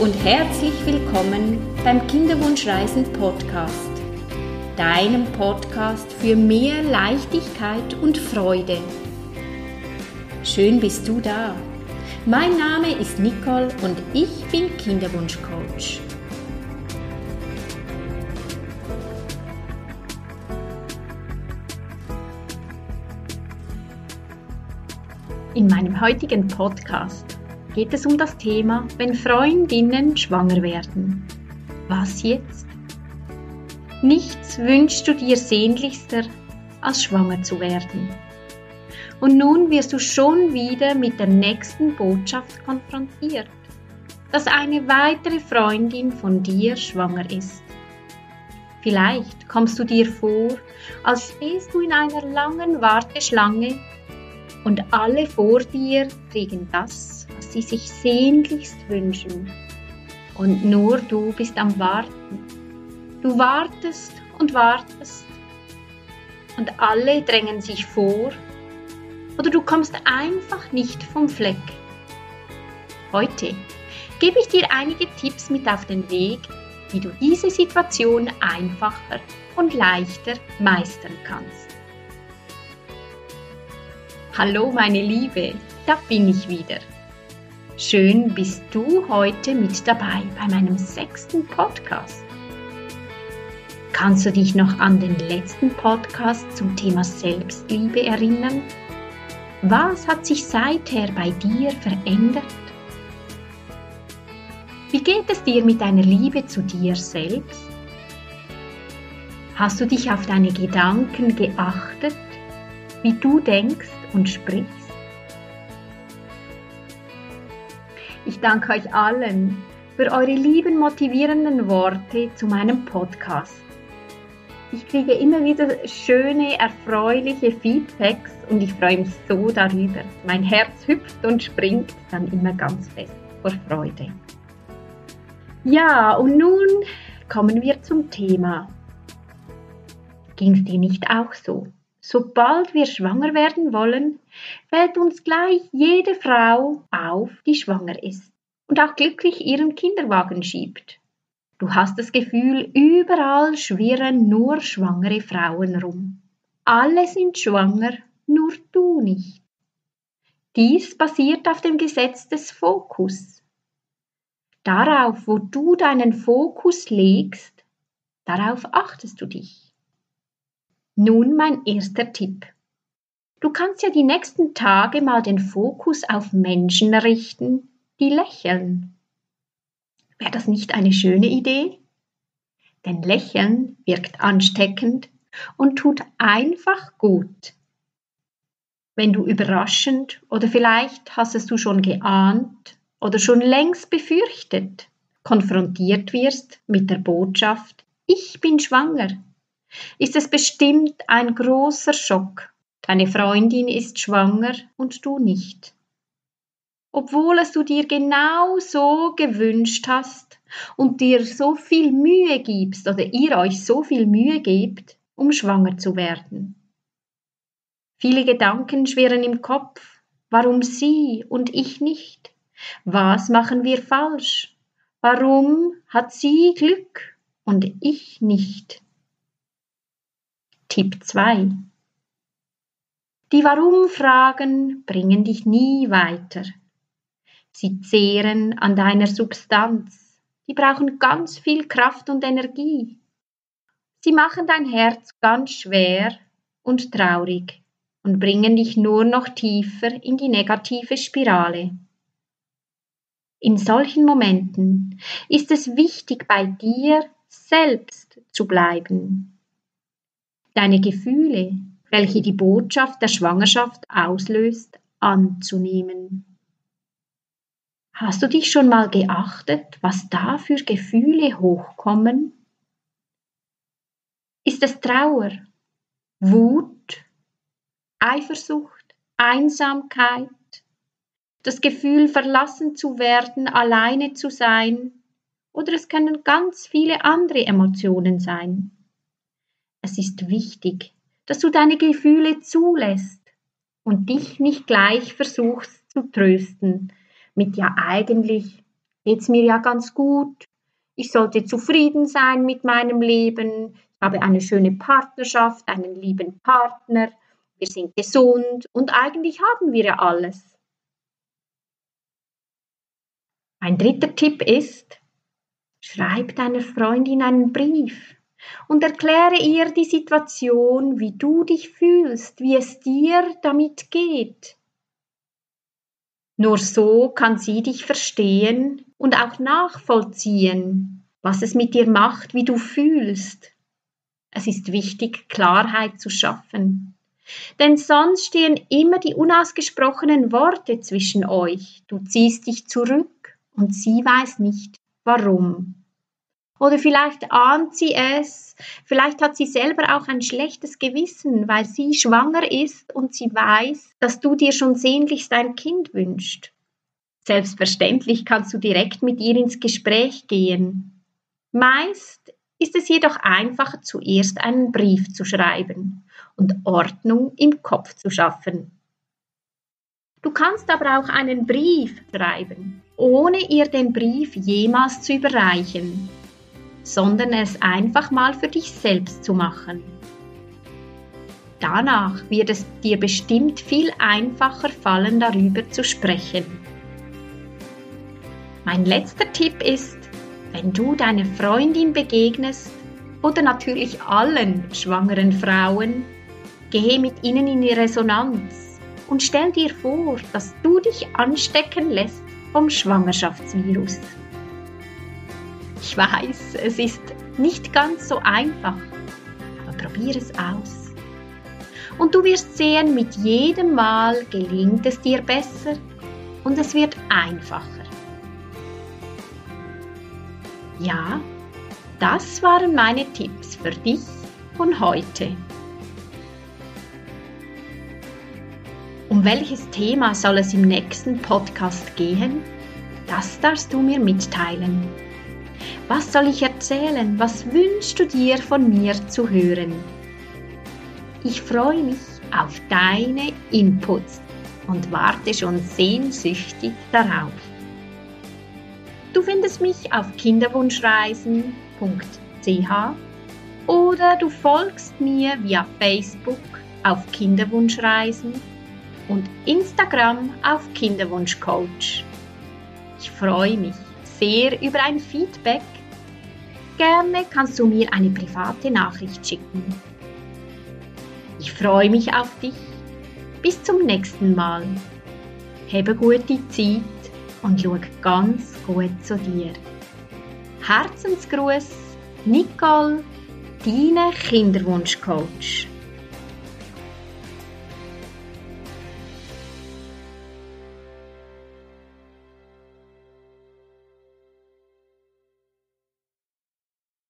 und herzlich willkommen beim Kinderwunschreisen Podcast, deinem Podcast für mehr Leichtigkeit und Freude. Schön bist du da. Mein Name ist Nicole und ich bin Kinderwunschcoach. In meinem heutigen Podcast geht es um das Thema, wenn Freundinnen schwanger werden. Was jetzt? Nichts wünschst du dir sehnlichster, als schwanger zu werden. Und nun wirst du schon wieder mit der nächsten Botschaft konfrontiert, dass eine weitere Freundin von dir schwanger ist. Vielleicht kommst du dir vor, als stehst du in einer langen Warteschlange und alle vor dir kriegen das, sie sich sehnlichst wünschen. Und nur du bist am Warten. Du wartest und wartest und alle drängen sich vor oder du kommst einfach nicht vom Fleck. Heute gebe ich dir einige Tipps mit auf den Weg, wie du diese Situation einfacher und leichter meistern kannst. Hallo meine Liebe, da bin ich wieder. Schön bist du heute mit dabei bei meinem sechsten Podcast. Kannst du dich noch an den letzten Podcast zum Thema Selbstliebe erinnern? Was hat sich seither bei dir verändert? Wie geht es dir mit deiner Liebe zu dir selbst? Hast du dich auf deine Gedanken geachtet, wie du denkst und sprichst. Danke euch allen für eure lieben motivierenden Worte zu meinem Podcast. Ich kriege immer wieder schöne, erfreuliche Feedbacks und ich freue mich so darüber. Mein Herz hüpft und springt dann immer ganz fest vor Freude. Ja, und nun kommen wir zum Thema. Ging es dir nicht auch so? Sobald wir schwanger werden wollen, fällt uns gleich jede Frau auf, die schwanger ist und auch glücklich ihren Kinderwagen schiebt. Du hast das Gefühl, überall schwirren nur schwangere Frauen rum. Alle sind schwanger, nur du nicht. Dies basiert auf dem Gesetz des Fokus. Darauf, wo du deinen Fokus legst, darauf achtest du dich. Nun mein erster Tipp. Du kannst ja die nächsten Tage mal den Fokus auf Menschen richten, die lächeln. Wäre das nicht eine schöne Idee? Denn Lächeln wirkt ansteckend und tut einfach gut. Wenn du überraschend oder vielleicht hast es du schon geahnt oder schon längst befürchtet, konfrontiert wirst mit der Botschaft, ich bin schwanger, ist es bestimmt ein großer Schock. Deine Freundin ist schwanger und du nicht. Obwohl es du dir genau so gewünscht hast und dir so viel Mühe gibst oder ihr euch so viel Mühe gebt, um schwanger zu werden. Viele Gedanken schwirren im Kopf. Warum sie und ich nicht? Was machen wir falsch? Warum hat sie Glück und ich nicht? Tipp 2. Die Warum-Fragen bringen dich nie weiter. Sie zehren an deiner Substanz. Die brauchen ganz viel Kraft und Energie. Sie machen dein Herz ganz schwer und traurig und bringen dich nur noch tiefer in die negative Spirale. In solchen Momenten ist es wichtig, bei dir selbst zu bleiben deine Gefühle, welche die Botschaft der Schwangerschaft auslöst, anzunehmen. Hast du dich schon mal geachtet, was da für Gefühle hochkommen? Ist es Trauer, Wut, Eifersucht, Einsamkeit, das Gefühl verlassen zu werden, alleine zu sein, oder es können ganz viele andere Emotionen sein. Es ist wichtig, dass du deine Gefühle zulässt und dich nicht gleich versuchst zu trösten mit ja eigentlich geht's mir ja ganz gut. Ich sollte zufrieden sein mit meinem Leben. Ich habe eine schöne Partnerschaft, einen lieben Partner. Wir sind gesund und eigentlich haben wir ja alles. Ein dritter Tipp ist, schreib deiner Freundin einen Brief und erkläre ihr die Situation, wie du dich fühlst, wie es dir damit geht. Nur so kann sie dich verstehen und auch nachvollziehen, was es mit dir macht, wie du fühlst. Es ist wichtig, Klarheit zu schaffen. Denn sonst stehen immer die unausgesprochenen Worte zwischen euch. Du ziehst dich zurück und sie weiß nicht warum. Oder vielleicht ahnt sie es, vielleicht hat sie selber auch ein schlechtes Gewissen, weil sie schwanger ist und sie weiß, dass du dir schon sehnlichst ein Kind wünschst. Selbstverständlich kannst du direkt mit ihr ins Gespräch gehen. Meist ist es jedoch einfacher, zuerst einen Brief zu schreiben und Ordnung im Kopf zu schaffen. Du kannst aber auch einen Brief schreiben, ohne ihr den Brief jemals zu überreichen sondern es einfach mal für dich selbst zu machen. Danach wird es dir bestimmt viel einfacher fallen, darüber zu sprechen. Mein letzter Tipp ist, wenn du deiner Freundin begegnest oder natürlich allen schwangeren Frauen, gehe mit ihnen in die Resonanz und stell dir vor, dass du dich anstecken lässt vom Schwangerschaftsvirus. Ich weiß, es ist nicht ganz so einfach, aber probier es aus. Und du wirst sehen, mit jedem Mal gelingt es dir besser und es wird einfacher. Ja, das waren meine Tipps für dich von heute. Um welches Thema soll es im nächsten Podcast gehen? Das darfst du mir mitteilen. Was soll ich erzählen? Was wünschst du dir von mir zu hören? Ich freue mich auf deine Inputs und warte schon sehnsüchtig darauf. Du findest mich auf kinderwunschreisen.ch oder du folgst mir via Facebook auf Kinderwunschreisen und Instagram auf Kinderwunschcoach. Ich freue mich sehr über ein Feedback Gerne kannst du mir eine private Nachricht schicken. Ich freue mich auf dich. Bis zum nächsten Mal. Habe gute Zeit und schau ganz gut zu dir. Herzensgruß, Nicole, deine Kinderwunschcoach.